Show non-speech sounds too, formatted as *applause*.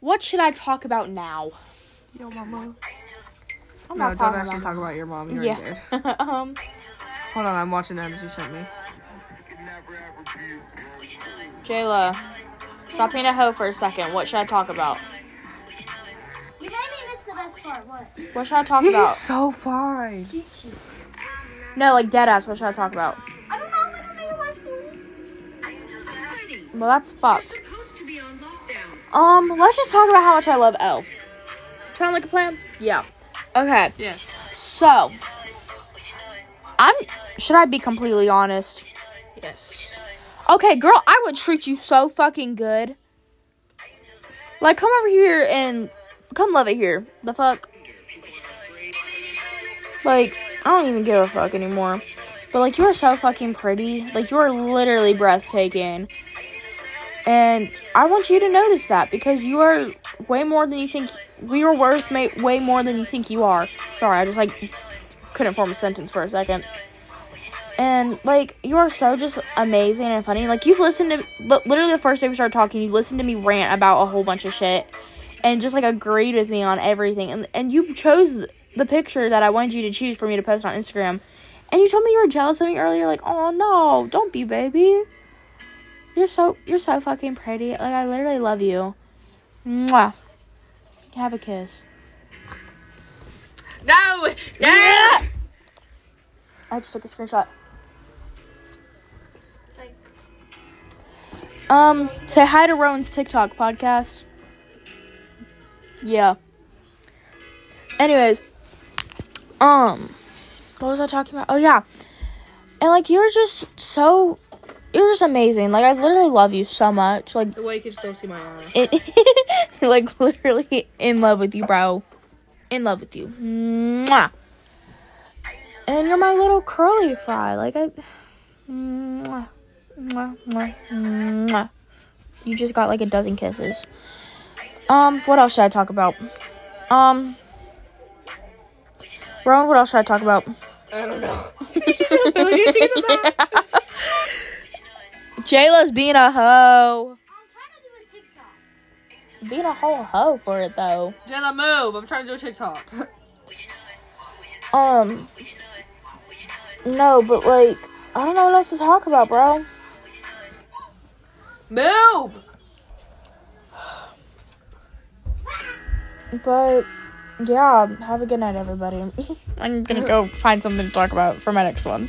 what should I talk about now? Yo, mama. I'm No, not don't actually about talk about your mom. You yeah. already *laughs* um, Hold on, I'm watching that as you sent me. Jayla, stop being a hoe for a second. What should I talk about? You made me miss the best part. What? What should I talk He's about? so fine. Geechee. No, like dead ass. What should I talk about? I don't know. I don't know your life stories. Well, that's fucked. Um, let's just talk about how much I love El. Sound like a plan? Yeah. Okay. Yeah. So, I'm. Should I be completely honest? Yes. Okay, girl, I would treat you so fucking good. Like, come over here and come love it here. The fuck? Like, I don't even give a fuck anymore. But, like, you are so fucking pretty. Like, you are literally breathtaking. And I want you to notice that because you are way more than you think. We are worth ma- way more than you think you are. Sorry, I just, like, couldn't form a sentence for a second. And like you are so just amazing and funny. Like you've listened to, literally the first day we started talking, you listened to me rant about a whole bunch of shit, and just like agreed with me on everything. And and you chose the picture that I wanted you to choose for me to post on Instagram. And you told me you were jealous of me earlier. Like, oh no, don't be, baby. You're so you're so fucking pretty. Like I literally love you. Mwah. Have a kiss. No. Yeah. I just took a screenshot. Um, say hi to Rowan's TikTok podcast. Yeah. Anyways, um, what was I talking about? Oh yeah, and like you're just so, you're just amazing. Like I literally love you so much. Like The way you can still see my eyes. it, *laughs* like literally in love with you, bro. In love with you. Mwah. And you're my little curly fry. Like I Mwah. Mwah, mwah, mwah. You just got like a dozen kisses. Um, what else should I talk about? Um Rowan, what else should I talk about? I don't know. *laughs* *laughs* Jayla's being a hoe. I'm trying to do a Being a whole hoe for it though. Jayla, move. I'm trying to do a TikTok. Um. No, but like, I don't know what else to talk about, bro. move. But yeah, have a good night, everybody. *laughs* I'm gonna go find something to talk about for my next one.